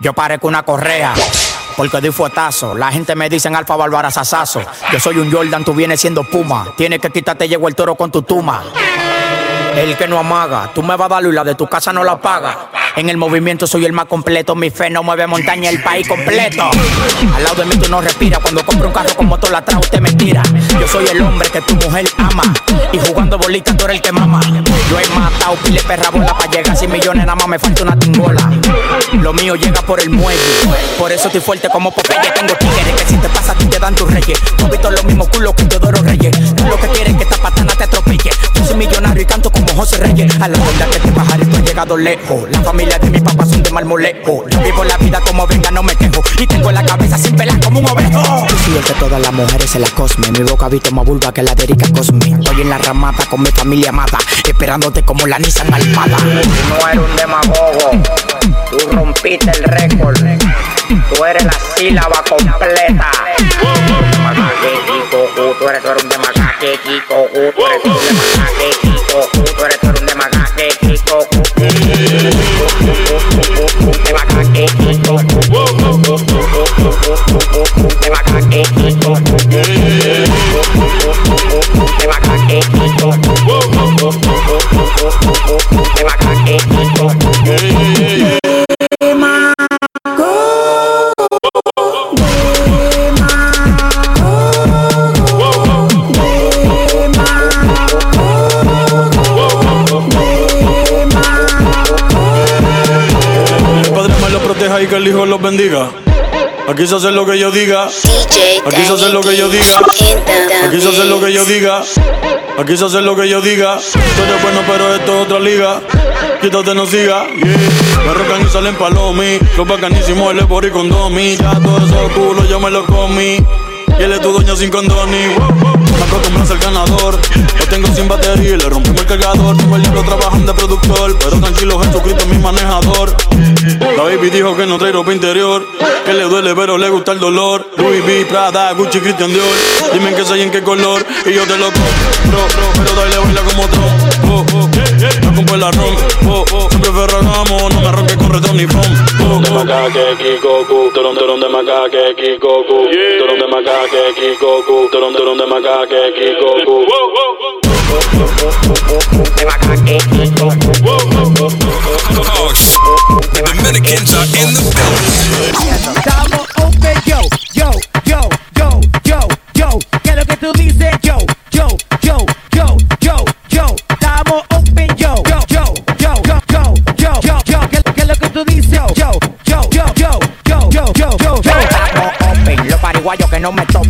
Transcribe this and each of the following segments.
Yo parezco una correa. Porque doy fuetazo. La gente me dice en Alfa Bárbara Sasazo. Yo soy un Jordan, tú vienes siendo Puma. Tienes que quitarte, llego el toro con tu tuma. El que no amaga, tú me vas a dar y la de tu casa no la paga. En el movimiento soy el más completo, mi fe no mueve montaña, el país completo. Al lado de mí tú no respiras, cuando compro un carro con motor atrás usted me tira. Yo soy el hombre que tu mujer ama, y jugando bolita tú eres el que mama. Yo he matado pile perra bola para llegar a 100 millones, nada más me falta una tingola. Lo mío llega por el muelle, por eso estoy fuerte como Popeye. Tengo tigres que si te pasa ti te dan tus reyes. Tú has visto los mismos culos que Teodoro Reyes. Tú lo que quieres es que esta patana te atropelle. Yo soy millonario y canto como José Reyes. A la verdad que te bajar esto he llegado lejos. La familia de mi papá son de marmolejo. Yo vivo la vida como venga, no me quejo. Y tengo la cabeza sin pelar como un ovejo. Yo soy el que todas las mujeres se la cosme. Mi boca visto más vulva que la de Erika Cosme. Estoy en la ramata con mi familia amada. Esperándote como la Nissan Almada. Tú no eres un demagogo. Tú rompiste el récord. Tú eres la sílaba completa. Tú eres, tú eres un. Tú eres un demagogue, Kiko. Tú eres, tú eres un demagogue, el Hijo los bendiga. Aquí se hace lo que yo diga. Aquí se hace lo que yo diga. Aquí se hace lo que yo diga. Aquí se hace lo que yo diga. Tú eres bueno, pero esto es otra liga. Quítate, no siga. Yeah. Me rocan y salen palomi. Los bacanísimos, el por y con domi. Ya todo eso culo yo me lo comí. Y él es tu dueño sin condoni. Me acostumbro a ser ganador. Lo tengo sin batería y le rompimos el cargador. Tengo el trabajando de productor. Pero tranquilo, Jesucristo es mi manejador. La baby dijo que no trae ropa interior. Que le duele, pero le gusta el dolor. Louis V, Prada, Gucci, Christian Dior. Dime en qué soy en qué color. Y yo te lo compro, pero dale baila como Trump. Oh, oh, no compro el arroz. Oh, oh, siempre Ferragamo, no me ronques con retón ni from. Oh, de macaque, Kikoku. Torón, torón de macaque, Kikoku. Torón de macaque, Kikoku. Torón, torón de macaque, Kikoku. Oh, sh- the Dominicans are in the building. Estamos open, yo, yo, yo, yo, yo, yo. ¿Qué es lo que tú dices? Yo, yo, yo, yo, yo, yo. Estamos open, yo, yo, yo, yo, yo, yo, yo, yo, yo. ¿Qué, qué es lo que tú dices? Yo, yo, yo, yo, yo, yo, yo, yo, yo, yo. Estamos open, los pariguayos que no me topen y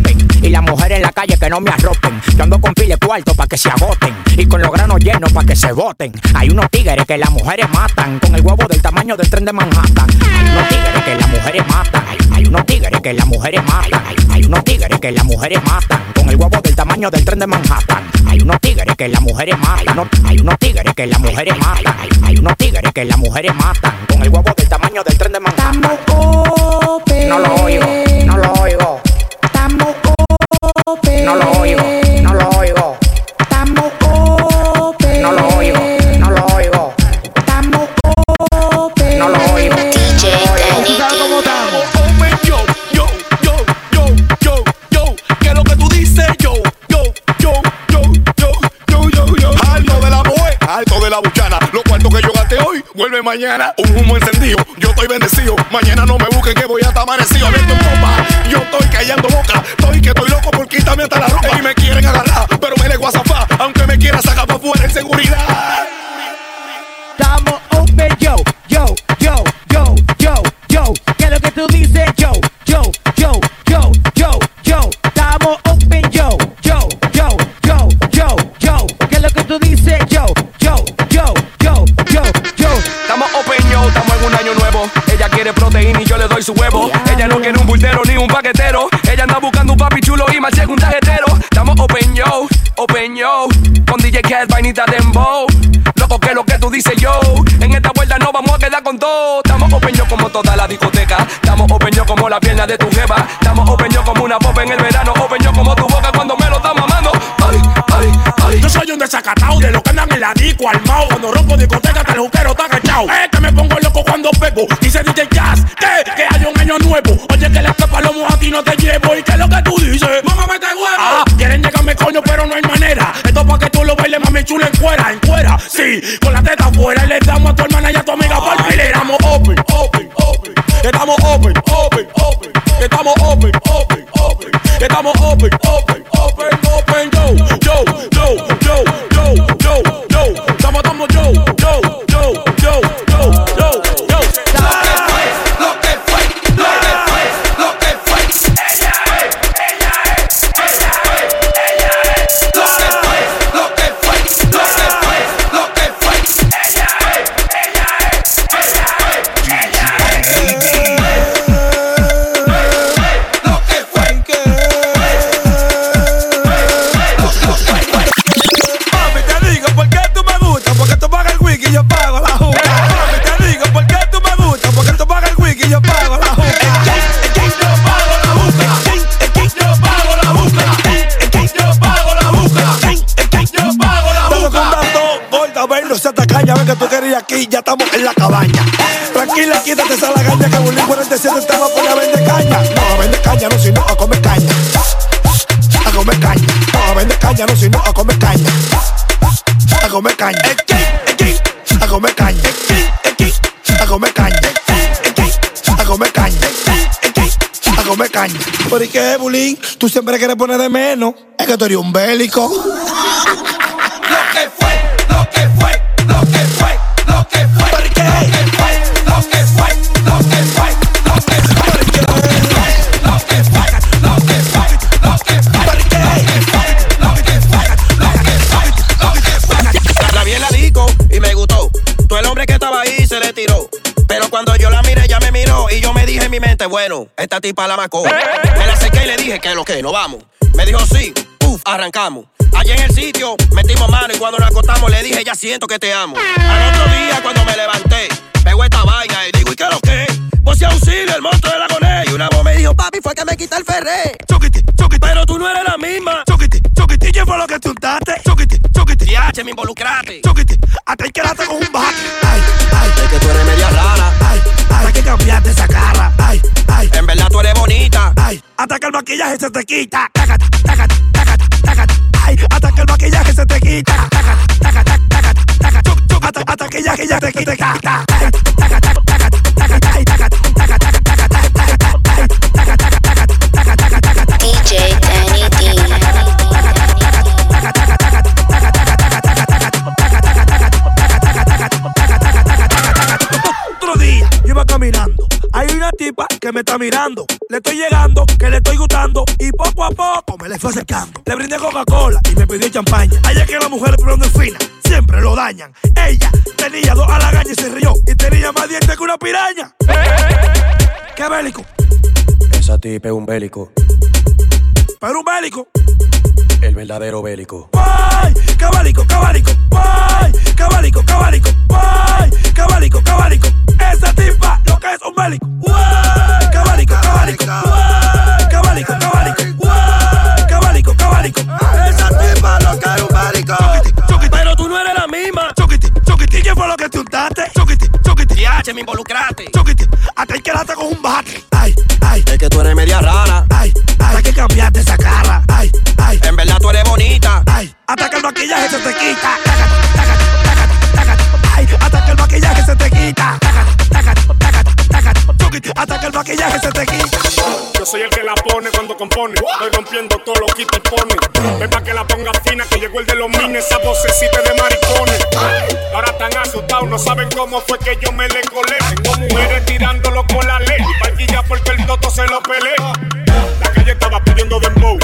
las mujeres en la calle que no me arropen. Yo ando con pile cuarto para que se agoten y con los granos llenos para que se boten. Hay unos tigres que las mujeres matan con el huevo del tamaño del tren de Manhattan. Hay unos tigres que las mujeres matan. Hay, hay unos tigres que las mujeres matan. Hay, hay unos tigres que las mujeres matan con el huevo del tamaño del tren de Manhattan. Hay unos tigres que las mujeres matan. Hay unos, hay unos tigres que las mujeres matan. Hay, hay unos tigres que las mujeres matan con el huevo del tamaño del tren de Manhattan. No lo oigo, mañana. Un humo encendido, yo estoy bendecido. Mañana no me busquen que voy hasta amanecido. Abierto en yo estoy callando boca. Estoy que estoy loco por quitarme hasta la ropa. Y me quieren agarrar, pero me le zafar. Aunque me quiera sacar para fuera en seguridad. Su huevo. Ella no quiere un bultero ni un paquetero. Ella anda buscando un papi chulo y más un tarjetero. Estamos open, yo, open, yo. Con DJ Cat, vainita dembow. Loco, que lo que tú dices, yo. En esta vuelta no vamos a quedar con todo. Estamos open, yo, como toda la discoteca. Estamos open, yo, como la pierna de tu jeva. Estamos open, yo, como una pop en el verano. Open, yo, como tu boca cuando me lo está mamando. Ay, ay, ay. Yo soy un desacatado de los que andan en la disco armado. Cuando rompo discoteca, que el juquero está agachado. Es que me pongo Dice DJ Jazz, que año nuevo. Oye, que le palomo a ti no te llevo. ¿Y qué es lo que tú dices? Mamá, me te huevo. Ah, quieren llegarme coño, pero no hay manera. Esto pa' que tú lo bailes, mami chula en cuera, en cuera. Sí, con la teta afuera. Le damos a tu hermana y a tu amiga por baile. Estamos open, open, open. Estamos open, open, open. Estamos open, open, open. Estamos open, open, caña. ¿Por qué, Bulín? Tú siempre quieres poner de menos. Es que tú eres un bélico. Lo que fue, lo que fue, lo que fue, lo que fue. ¿Por qué? Lo que fue, lo que fue, lo que fue, lo que fue. Lo que fue, lo que fue, lo que fue, lo que fue. Lo que fue, lo que fue, lo que fue. La vi en la disco y me gustó. Todo el hombre que estaba ahí se le tiró. Pero cuando yo la miré, mente, bueno, esta tipa la macó. Me la acerqué y le dije que lo que, no vamos. Me dijo sí, uff, arrancamos. Allí en el sitio metimos mano y cuando nos acostamos le dije, ya siento que te amo. Al otro día cuando me levanté, pegó esta vaina y digo, ¿y qué lo que? Vos si auxilio, el monstruo de la Goné. Y una voz me dijo, papi, fue que me quita el ferré. Choquiti, choquiti, Pero tú no eres la misma. choquiti, choquiti. ¿Quién fue lo que tú untaste? Choquiti, choquiti, Diache, me involucraste. choquiti. Hasta ahí quedaste con un bate. Ay, ay, Es que tú eres media rara. ay, ay. Hay que cambiarte esa cara. Ay, En verdad tú eres bonita. ay. Hasta que el maquillaje se te quita. Tácata, tácata, tácata, tácata. Ay, hasta que el maquillaje se te quita. Tácata, tácata, tácata, tácata. Hasta, hasta que ya, que ya te quita. Tácata, tácata, tipa que me está mirando. Le estoy llegando, que le estoy gustando. Y poco a poco me le fue acercando. Le brindé Coca-Cola y me pidió champaña. Allá que las mujeres pronto es fina, siempre lo dañan. Ella tenía dos halagañas y se rió. Y tenía más dientes que una piraña. ¿Qué bélico? Esa tipa es un bélico. Pero un bélico. El verdadero bélico. ¡Ay! ¡Cabálico, cabálico! ¡Ay! ¡Cabálico, cabálico! ¡Ay! ¡Cabálico, cabálico! Esa tipa lo que es un bélico. ¡Ay! ¡Cabálico, cabálico! ¡Ay! ¡Cabálico, cabálico! ¡Ay! ¡Cabálico, cabálico! Esa tipa lo que es un bélico. Choquiti, Pero tú no eres la misma. choquiti, choquiti. ¿Quién fue lo que te untaste? Choquiti, choquiti, me involucraste. choquiti. Hasta ahí quedaste con un bate. Ay, ay, Es que tú eres media rara. ay, ay. Hay que cambiarte esa cara. Ay, ay. En verdad tú eres bonita. Ay, hasta que el maquillaje se te quita. Ay, hasta que el maquillaje se te quita. Choquiti, hasta que el maquillaje se te quita. Yo soy el que la pone cuando compone. Estoy rompiendo todo lo que te pone. Ven pa' que la ponga fina, que llegó el de los mines, esa vocecita de maricones. Ahora están asustados, no saben cómo fue que yo me le colé. Tengo mujeres tirándolo con la lo. La calle estaba pidiendo dembow.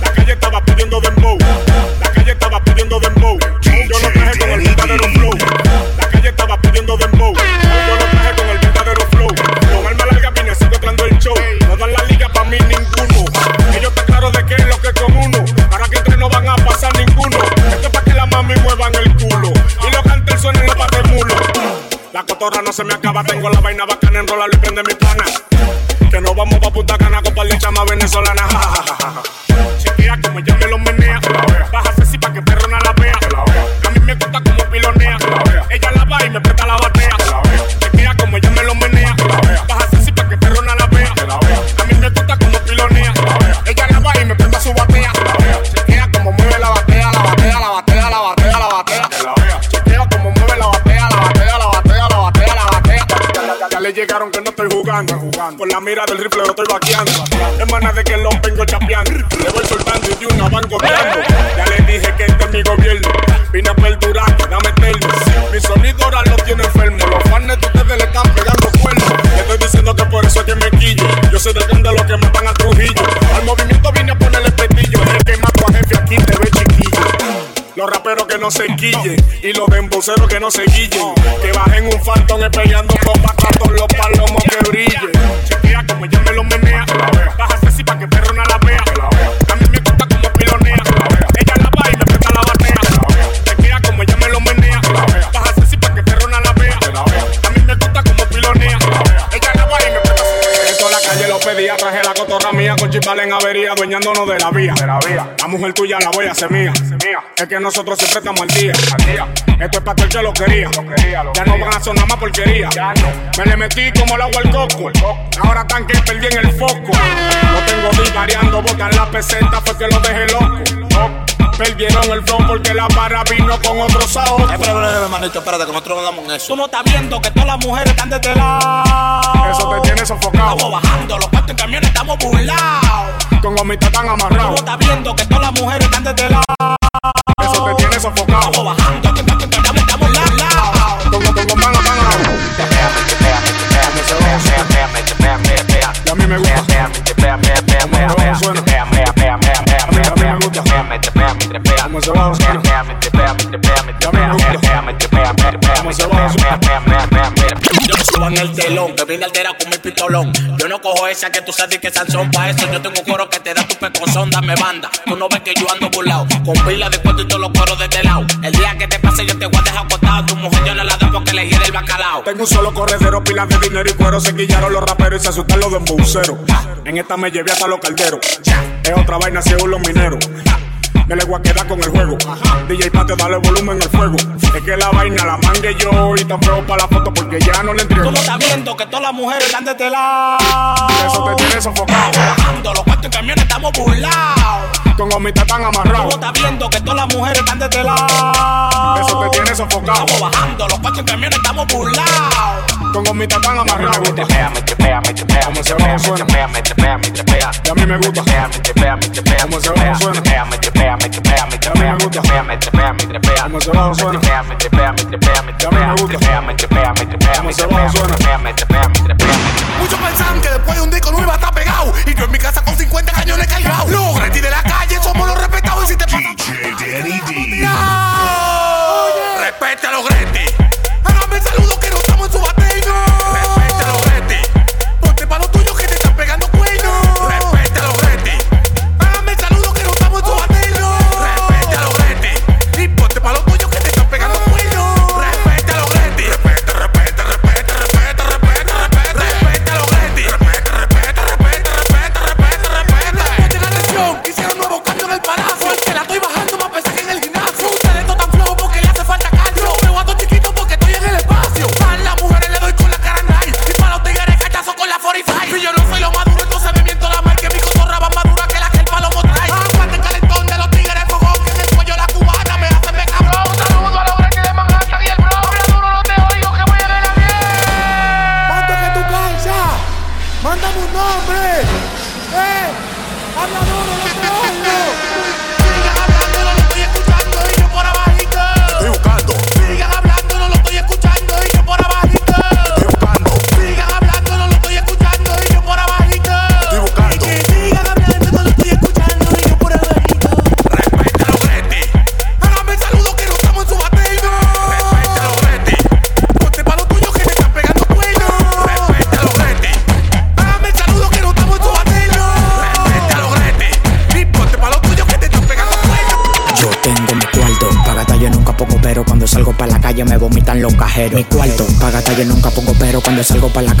La calle estaba pidiendo dembow. La calle estaba pidiendo dembow. Yo lo traje con el verdadero flow. La calle estaba pidiendo dembow. Yo lo traje con el verdadero flow. Con alma larga viene secuestrando el show. No dan la liga pa' mí ninguno. Ellos están claros de que es lo que es con uno. Ahora que entre no van a pasar ninguno. Esto es pa' que la mami muevan el culo. Y los cantes suenen los patemulos. La cotorra no se me acaba, tengo la vaina bacana, enrolarlo y dama venezolana. Como ella me lo menea. Baja sexy pa' que perrona la vea. A mí me gusta como pilonea. Ella la va y me presta la batea. Chequea como ella me lo menea. Baja sexy pa' que perrona la vea. A mí me gusta como pilonea. Ella la va y me presta su batea. Chequea como mueve la batea, la batea, la batea, la batea, la batea. Chequea como mueve la batea, la batea, la batea, la batea, la batea. Ya le llegaron que no estoy jugando. Con la mira del rifle Vine a perdurar, dame meterlo. Mi sonido ahora lo tiene enfermo. Los fans de ustedes le están pegando cuernos. Estoy diciendo que por eso es que me quillo. Yo sé de de lo que matan a Trujillo. Al movimiento vine a ponerle petillo. El que mato a jefe aquí te ve chiquillo. Los raperos que no se quillen y los emboceros que no se guillen. Que bajen un faltón peleando con patatos los palomos que brillen. Como la cotorra mía con chimbal en avería, dueñándonos de la vía. De la vía. La mujer tuya la voy a hacer mía. Es que nosotros siempre estamos al día. Esto es para el que lo quería. Ya no van a sonar más porquería. Me le metí como el agua al coco. Ahora tan que perdí en el foco. Lo tengo divariando, botan la peseta fue que lo dejé loco. Perdieron el flow porque la barra vino con otro sabor. Pero, pero, hermanito, espérate, que nosotros no damos en eso. Tú no estás viendo que todas las mujeres están de este lado. Eso te tiene sofocado. Estamos bajando, los cuartos en camiones estamos burlados. Con gomitas tan Tú no amarrados. estás viendo que todas las mujeres están de este lado. El telón, que vine altera con mi pistolón. Yo no cojo esa que tú sabes que Sansón pa' eso. Yo tengo un coro que te da tu pecozón, dame banda. Tú no ves que yo ando burlao, con pila de cuento y todos los coros de este lado. El día que te pase yo te voy a dejar acostado. Tu mujer yo no la doy porque le gira el bacalao. Tengo un solo corredero, pilas de dinero y cuero. Se quillaron los raperos y se asustan los de. En esta me llevé hasta los calderos. Es otra vaina según los mineros. Me le voy a quedar con el juego. DJ Patio, dale volumen al fuego. Es que la vaina la mangue yo y tan feo para la foto porque ya no le entrego. Tú no estás viendo que todas las mujeres están de este lado. Eso te tiene sofocado. Bajando, los cuartos en camiones estamos burlados. Con gomitas tan Tú no amarrados. estás viendo que todas las mujeres están de este lado. Eso te tiene sofocado. Estamos bajando, los cuartos en camiones estamos burlados. Con gomitas tan amarrados. Como se va a suena. Y a mí me gusta. Como se va a suena. Y a mí me gusta. Como se va a suena. Y a mí me gusta. Como se va a suena. Muchos pensaban que después de un disco no iba a estar pegado. Y yo en mi casa con 50 cañones cargados. Los Gretti de la calle somos los respetados. Y si te pasa. ¡No! Respete a los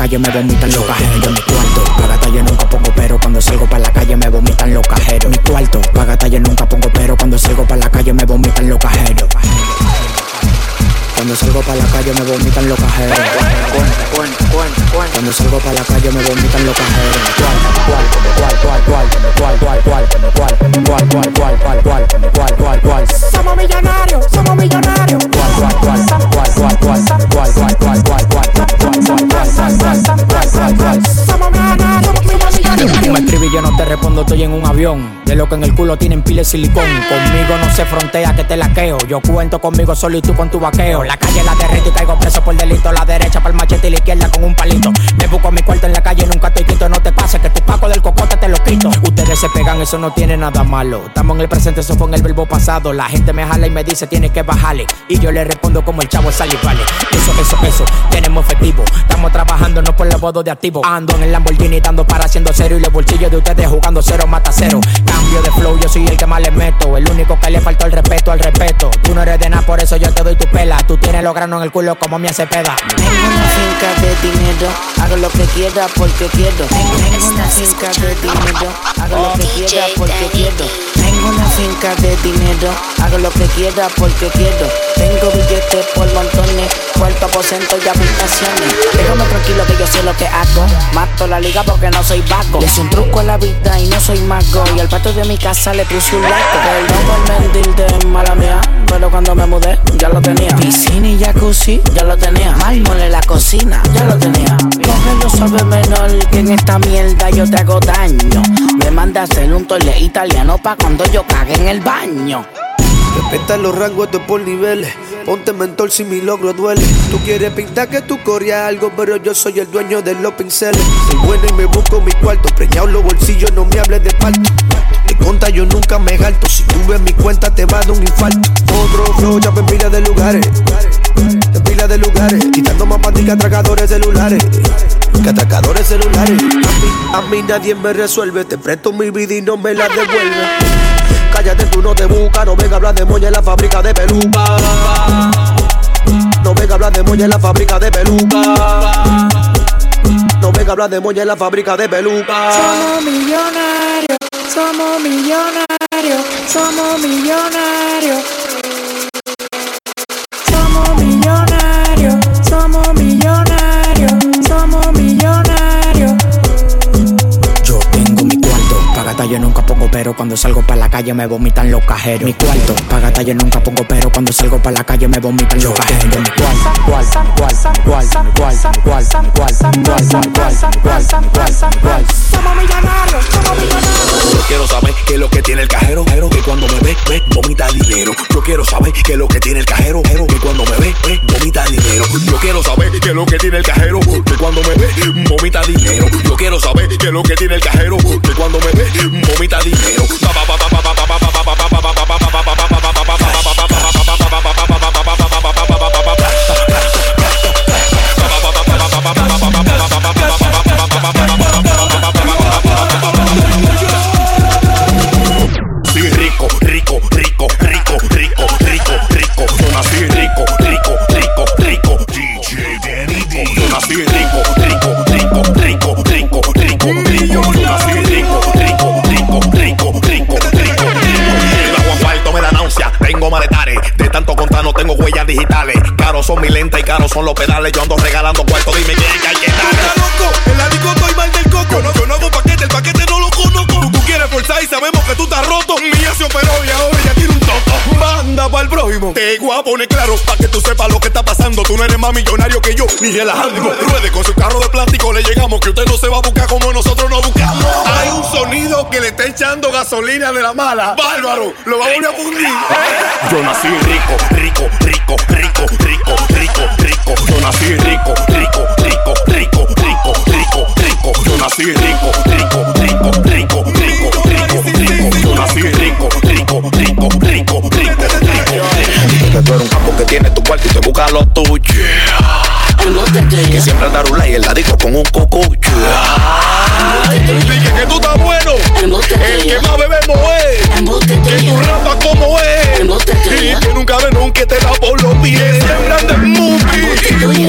calle me vomitan los cajeros. Mi cuarto, paga yo nunca pongo pero cuando salgo para la calle me vomitan los cajeros. Mi cuarto, paga yo nunca pongo pero cuando salgo para la calle me vomitan los cajeros. Cuando salgo para la calle me vomitan los cajeros. Cuando salgo para la calle me vomitan los cajeros. Myung De lo que en el culo tienen pile de silicón. Conmigo no se frontea que te laqueo. Yo cuento conmigo solo y tú con tu vaqueo. La calle la derrito y caigo preso por delito. La derecha para el machete y la izquierda con un palito. Me busco mi cuarto en la calle, nunca estoy quito. No te pases que tu paco del cocote te lo quito. Ustedes se pegan, eso no tiene nada malo. Estamos en el presente, eso fue en el verbo pasado. La gente me jala y me dice tienes que bajarle. Y yo le respondo como el chavo sale vale. Eso, eso, eso, tenemos efectivo. Estamos trabajando no por el bodo de activo. Ando en el Lamborghini dando para haciendo cero. Y los bolsillos de ustedes jugando cero mata cero. Cambio de flow, yo soy el que más le meto. El único que le faltó el respeto al respeto. Tú no eres de nada, por eso yo te doy tu pela. Tú tienes los granos en el culo como mi hace peda. Tengo una finca de dinero, hago lo que quiera porque quiero. Tengo una finca de dinero, hago lo que quiera porque quiero. Tengo una finca de dinero, hago lo que quiera porque quiero. Tengo billetes por montones, cuarto aposento y habitaciones. Déjame tranquilo que yo sé lo que hago. Mato la liga porque no soy vago. Le hice un truco a la vida y no soy mago. Y al patio de mi casa le puse un laco. Perdón por mentir de mala mía, pero cuando me mudé ya lo tenía. Piscina y jacuzzi, ya lo tenía. Mármol en la cocina, ya lo tenía. Cógelo suave menor, que en esta mierda yo te hago daño. Me manda a hacer un toile italiano pa' cuando yo en el baño. Respeta los rangos de por niveles. Ponte mentor si mi logro duele. Tú quieres pintar que tú corrías algo, pero yo soy el dueño de los pinceles. Soy bueno y me busco mi cuarto. Preñado los bolsillos, no me hables de parto. De conta yo nunca me jalto. Si tú ves mi cuenta, te va dar un infarto. Otro flow, ya en pila de lugares. En pila de lugares. Quitando más que atracadores celulares. Que atracadores celulares. A mí, a mí nadie me resuelve. Te presto mi vida y no me la devuelve. Cállate, tú no te buscas. No venga a hablar de moña en la fábrica de peluca. No venga a hablar de moña en la fábrica de peluca. No venga a hablar de moña en la fábrica de peluca. Somos millonarios, somos millonarios, somos millonarios. Somos millonarios, somos millonarios, somos millonarios. Yo tengo mi cuarto, pa' gastar yo nunca pero cuando salgo para la calle me vomitan los cajeros. Mi cuarto, paga yo nunca pongo pero cuando salgo para la calle me vomitan los cajeros. Mi cuarto, Somos millonarios, somos millonarios. Yo quiero saber qué es lo que tiene el cajero, pero que cuando me ve, ve, vomita dinero. Yo quiero saber qué es lo que tiene el cajero, pero que cuando me ve, ve, vomita dinero. Yo quiero saber qué es lo que tiene el cajero, que cuando me ve, vomita dinero. Yo quiero saber qué es lo que tiene el cajero, que cuando me ve, vomita dinero. Sí, rico, rico, rico, rico, rico, rico, rico. Yo nací rico, rico, rico, rico. DJ Danny D. Yo nací rico, rico, rico, rico, rico, rico, rico. Tengo maletares. De tanto contar no tengo huellas digitales. Caros son mi lenta y caros son los pedales. Yo ando regalando cuartos, dime quién que hay que darle. loco, en la estoy mal del coco. No, yo no hago paquete, el paquete no lo conozco. Tú, tú quieres forzar y sabemos que tú estás roto. Mía se operó y ahora Pa'l prójimo. Te voy a poner claro, pa' que tú sepas lo que está pasando. Tú no eres más millonario que yo, ni relajando. Ruede con su carro de plástico, le llegamos. Que usted no se va a buscar como nosotros nos buscamos. Hay un sonido que le está echando gasolina de la mala. Bárbaro, lo va a volver a fundir. Yo nací rico, rico, rico, rico, rico, rico, rico. Yo nací rico, rico, rico, rico, rico, rico, rico. Yo nací rico, rico, rico, rico, rico, rico, rico. Yo nací rico, rico, rico, rico que tú eres un campo que tiene tu cuarto y te busca lo tuyo. Yeah. Siempre andar un like en la disco con un cocucho. Que tú estás bueno. El que más bebemos es. Que tu rapa como es. Y que nunca ve nunca te da por los pies. Siempre en.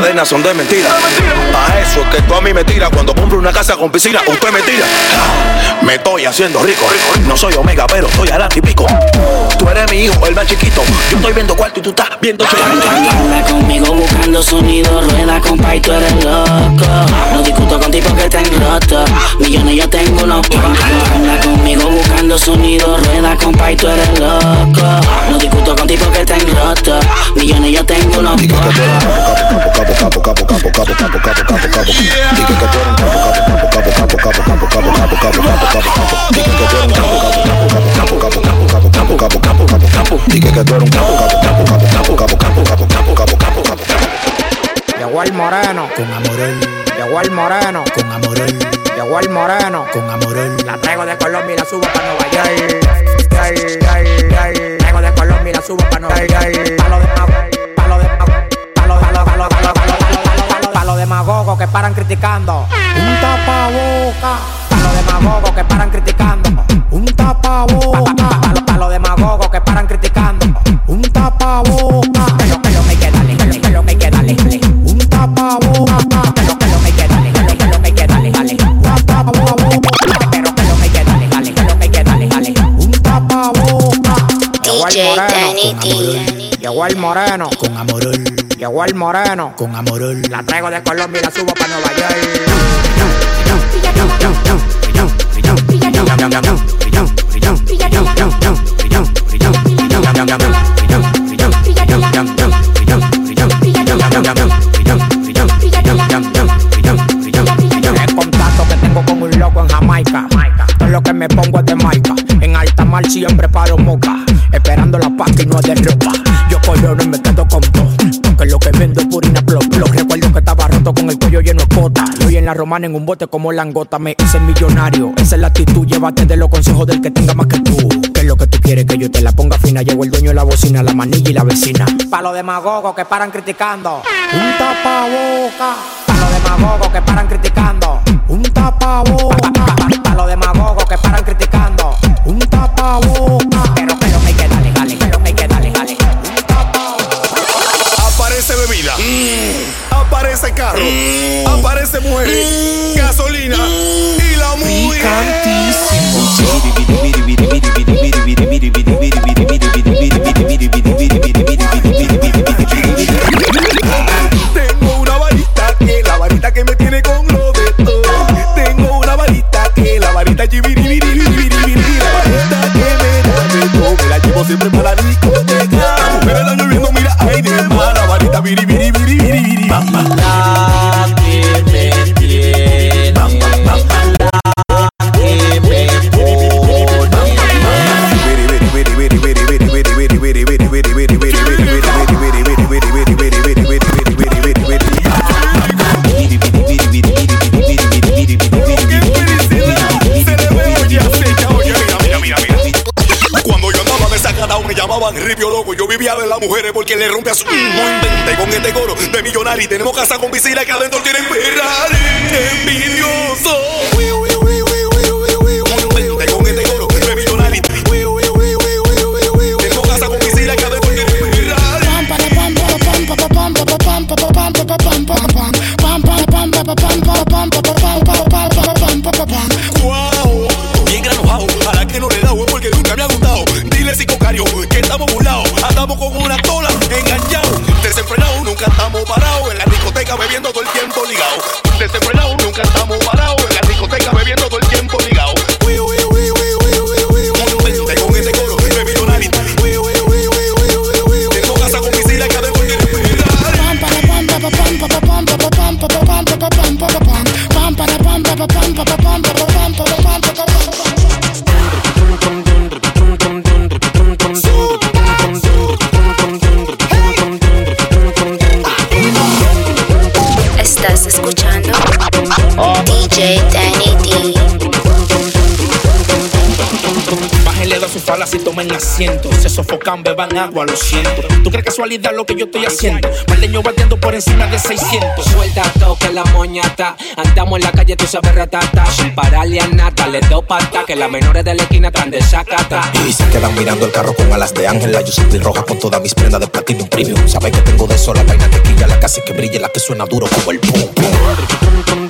Cadenas son de mentira. A eso es que tú a mí me tiras cuando compro una casa con piscina, usted me tira. Ah, Me estoy haciendo rico, rico. No soy omega, pero soy a la típico. Tú eres mi hijo, el más chiquito. Yo estoy viendo cuarto y tú estás viendo chiquito. Anda conmigo buscando sonido, rueda compa y tú eres loco. No discuto con tipos que estén rotos. Millones yo tengo unos pocos. Anda conmigo buscando sonido, rueda compa y tú eres loco. No discuto con tipos que estén rotos. Millones yo tengo unos pocos. Llegó el moreno con amorel. Llegó el moreno con amorel. Llegó el moreno con amorel. La traigo de Colombia y la subo para Nueva York. Traigo de Colombia y la subo para Nueva York. demagogos que paran criticando. Un tapaboca. Para los demagogos que paran criticando. Un tapaboca. Para los, demagogos que paran criticando. Un tapaboca. Pero, pero me queda dale, pero me queda dale. Un tapaboca. Pero, pero me queda dale, pero me queda dale, dale. Un tapaboca. Pero, pero me queda dale, dale, pero me queda dale, dale. Un tapaboca. DJ Llegó el moreno. Con amor Llegó el moreno con amorel. La traigo de Colombia y la subo para Nueva Es romana en un bote como langota. Me hice millonario. Esa es la actitud. Llévate de los consejos del que tenga más que tú. ¿Qué es lo que tú quieres que yo te la ponga fina? Llegó el dueño de la bocina, la manilla y la vecina. Palo demagogos que paran criticando. Un tapaboca. Palo demagogos que paran criticando. Un tapaboca. Palo demagogos que paran criticando. Un tapaboca. Pero, pero me queda legal, pero me queda legal. Aparece bebida, aparece carro, aparece mujer, gasolina y la muy Tengo una varita que la varita que me tiene con lo de todo. Tengo una varita que la varita chibiribiribiribiribiri. La varita que me da de todo. Me la llevo siempre para la discoteca. Las mujeres están lloviendo, mira, ay, de más. La varita. Mira, mira, mira. Cuando yo estaba desacada, me llamaban Ripio Loco. Yo vivía de las mujeres porque le rompía millonario Tenemos casa con piscina que adentro tienen Ferrari asiento. Se sofocan, beban agua, lo siento. ¿Tú crees casualidad lo que yo estoy haciendo? Maldeño bateando por encima de 600. Suelta toque la moñata. Andamos en la calle, tú sabes ratata. Sin pararle a nata, le doy pata. Que las menores de la esquina están de sacata. Y se quedan mirando el carro con alas de ángel. La yo siempre roja con todas mis prendas de platino premium. Sabes que tengo de eso la vaina que quilla, la casi que brilla, la que suena duro como el pum pum.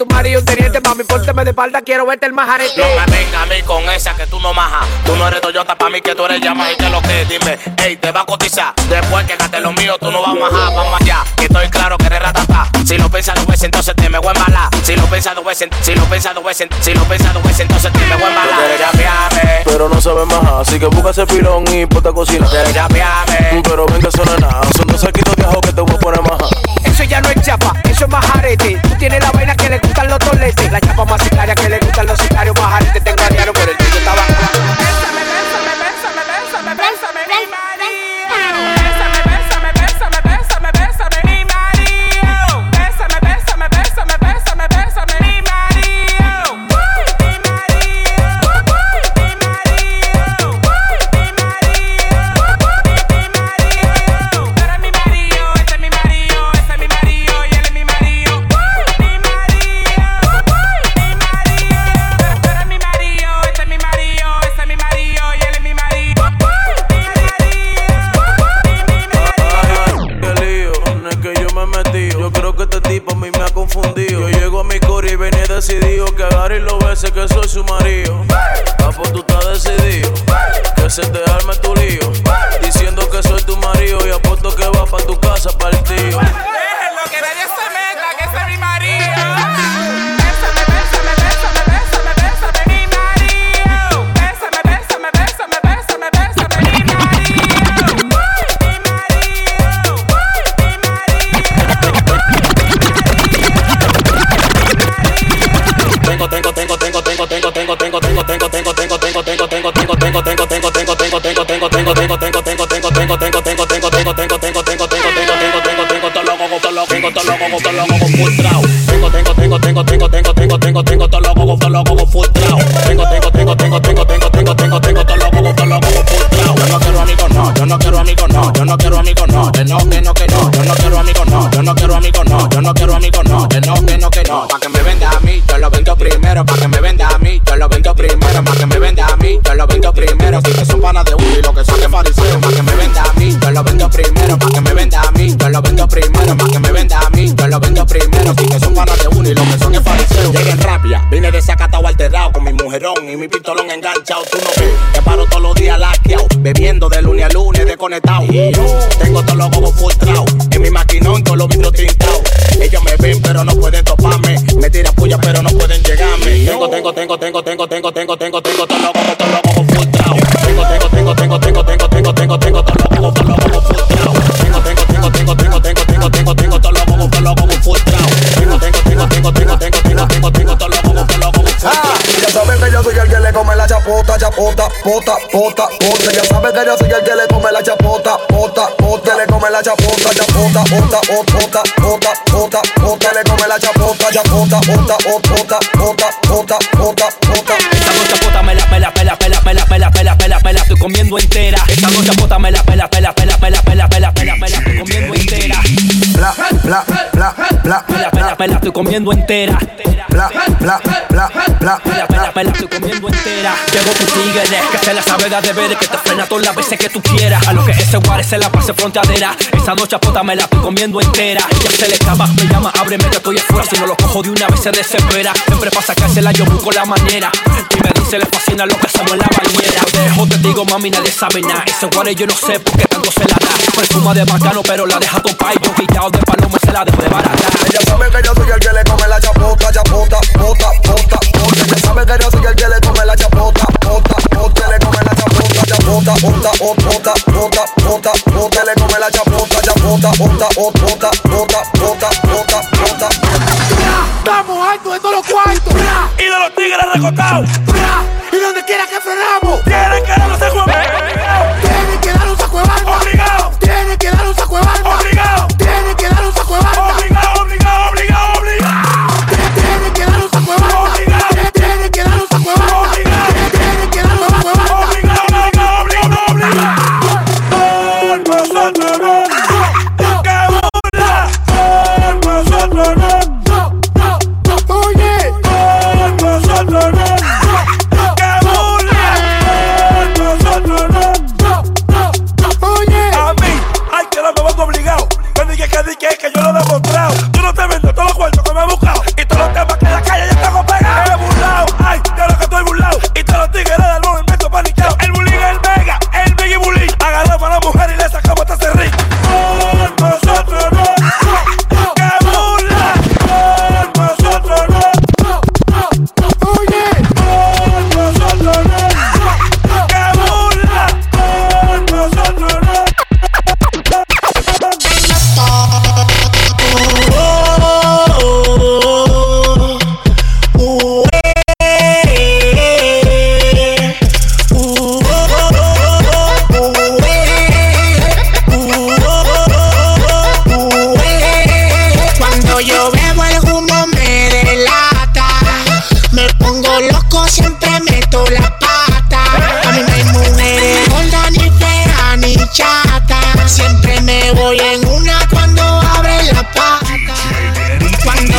tu marido es un teniente. Mami, pónteme de espalda, quiero verte el majarete. No me venga a mí con esa que tú no majas. Tú no eres Toyota pa' mí que tú eres llama y que lo que dime. Ey, te va a cotizar. Después que gaste lo mío, tú no vas a majar. Vamos allá, que estoy claro que eres ratata. Si lo piensas dos veces, entonces te me voy a embalar. Si lo piensas dos veces, si lo piensas dos veces, si lo piensas dos veces, entonces te me voy a embalar. Pero no sabes majar, así que busca ese pilón y ponte a cocina. quieres chapearme. Pero ven que eso no es nada. Son dos saquitos de ajo que te voy a poner majar. Eso ya no es chapa, eso es majarete. Le gustan los toletes. La chapa más sicaria que le marido. Y mi pistolón enganchado. Tú no ves, que paro todos los días laqueado, bebiendo de lunes a lunes desconectado. Tengo todos los gogos full trao, en mi maquinón todos los vidrios tintados. Ellos me ven pero no pueden toparme, me tiran puya pero no pueden llegarme. Tengo, tengo, tengo, tengo, tengo, tengo, tengo, tengo, tengo pota, pota, pota. Ya saben que yo soy el que le come la chapota, pota, pota. Le come la chapota, chapota, ota, ota, ota, ota, ota, ota, le come la chapota, chapota, ota, ota, ota, ota, ota, ota, ota. Esa dos chapotas me la pela, pela, pela, pela, pela, pela, pela, pela, estoy comiendo entera. Esa dos chapotas me la pela, pela, pela, Pela, pela, estoy comiendo entera. bla, bla, bla, bla. Pela, pela, pela, estoy comiendo entera. Llegó tu tigre, que se la sabe de deberes, que te frena todas las veces que tú quieras. A lo que ese guare se la pase fronteadera. Esa dos chapotas me la estoy comiendo entera. Ya se le acaba, me llama, ábreme que estoy afuera. Si no lo cojo de una vez se desespera. Siempre pasa que la yo busco la manera. Y me dice le fascina lo que hacemos en la bañera. Dejo te digo, mami, nadie sabe nada. Ese guare yo no sé por qué tanto se la da. Perfuma de bacano, pero la deja topar. Yo quitado de paloma se la dejo de barata. Ella sabe que yo soy el que le come la chapota, chapota, pota, pota, pota. Ella sabe que yo soy el que le come la chapota, pota, pota, le come la chapota, chapota, pota, pota, pota, pota, pota, le come la chapota, chapota, pota, pota, pota, pota, pota, pota. Estamos altos de todos los cuartos. Y de los tigres recostados.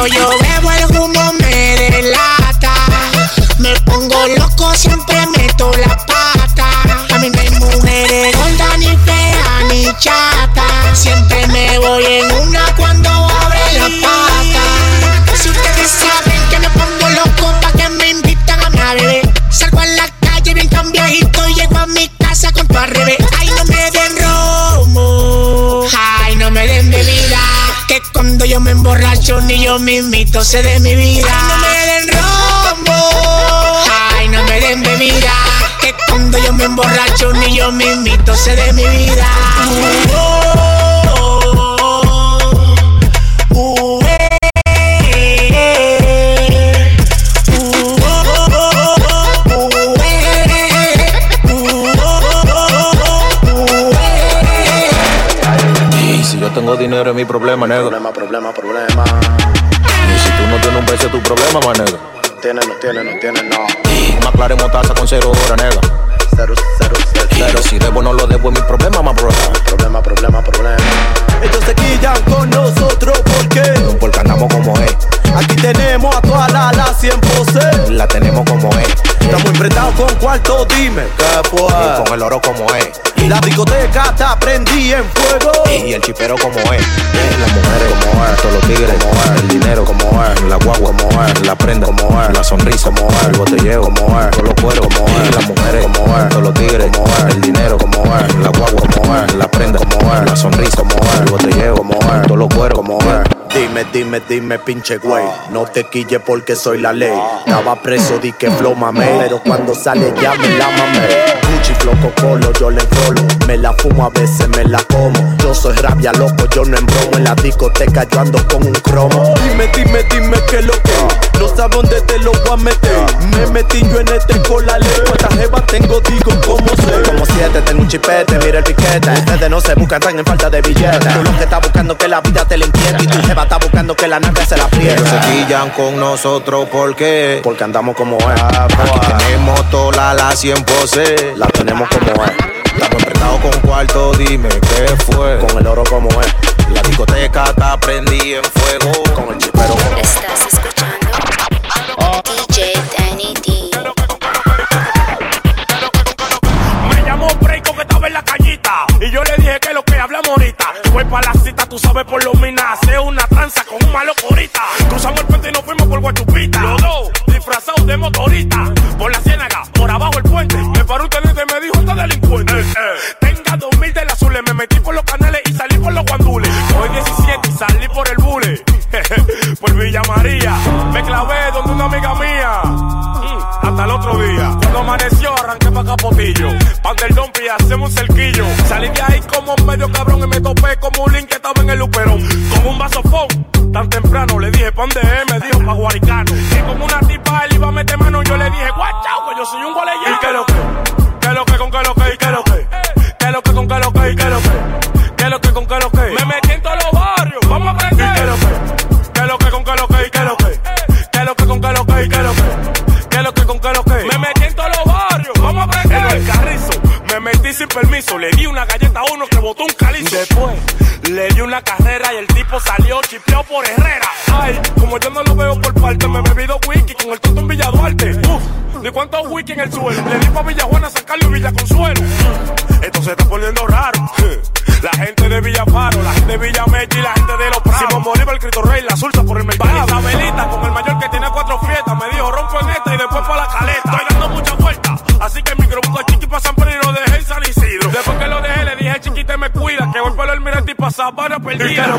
know you're yo mismito sé de mi vida. Ay, no me den romo. Ay, no me den bebida. Que cuando yo me emborracho ni yo mismito sé de mi vida. Y si yo tengo dinero es mi problema, negro. Problema, problema, problema. Cero horas, nega. Cero, cero, cero, cero. Pero si debo no lo debo es mi problema, más problema, cuarto, dime qué Y fue. con el oro como es. La discoteca está prendida en fuego. Y el chipero como es. Las mujeres como es. Todos los tigres como es. El dinero como es. La guagua como es. La prenda como es. La sonrisa como es. El botelleo como es. Todos los cueros como es. Las mujeres como es. Todos los tigres como es. El dinero como es. La guagua como es. La prenda como es. La sonrisa como es. El botelleo como es. Todos los cueros como es. Dime, dime, dime, pinche güey. No te quille porque soy la ley. Estaba preso, di que flow mamé. Pero cuando sale ya me la mamé. Gucci, floco, colo, yo le enrolo. Me la fumo, a veces me la como. Yo soy rabia, loco, yo no embromo. En la discoteca yo ando con un cromo. Dime, dime, dime qué lo que. No sabes dónde te lo voy a meter. Me metí yo en este con la. Cuántas jevas tengo, digo, ¿cómo sé? Como siete, tengo un chipete, mira el piquete. Ustedes no se buscan, están en falta de billetes. Tú lo que estás buscando que la vida te la inquiete. Y tu jeva está buscando que la nave se la. Ellos se quillan con nosotros porque Porque andamos como es. aquí tenemos toda la 100 pose. La tenemos como es. Estamos emprestados con cuarto, dime qué fue. Con el oro como es. La discoteca está prendida en fuego. Con el chipero como es. Estás escuchando tú sabes por lo mina. Hace una tranza con un malo corita. Cruzamos el puente y nos fuimos por Guachupita. Los dos disfrazados de motorista. Por la ciénaga, por abajo el puente. Me paró un teniente y me dijo: Está delincuente. Tenga dos mil del azules. Me metí por los canales y salí por los guandules. Hoy 17 y salí por el bule. por Villa María. Me clavé donde una amiga mía. Mm, hasta el otro día. Cuando amaneció, arranqué pa' Capotillo. El dompi, hacemos un cerquillo. Salí de ahí como medio cabrón y topé como un link que estaba en el luperón. Con un vasofón, tan temprano le dije, ¿pa' dónde es? Me dijo, pa' Guaricano. Y como una tipa, él iba a meter mano, yo le dije, guachao, que yo soy un goleyano. El suelo. Le di pa' Villa Juana, San Carlos y Villa Consuelo. Esto se está poniendo raro. La gente de Villa Faro, la gente de Villa Mechi y la gente de Los Prados. Simón Bolívar, el Cristo Rey, la Sulsa por el mercado. Isabelita con el mayor que tiene cuatro fiestas. Me dijo, rompo en esta y después pa' la caleta. Estoy dando mucha vuelta, así que el microbús chiqui pa' San Pedro y lo dejé en San Isidro. Después que lo dejé, le dije, chiquita, me cuida, que voy por el mirante y pa' Sabana perdida.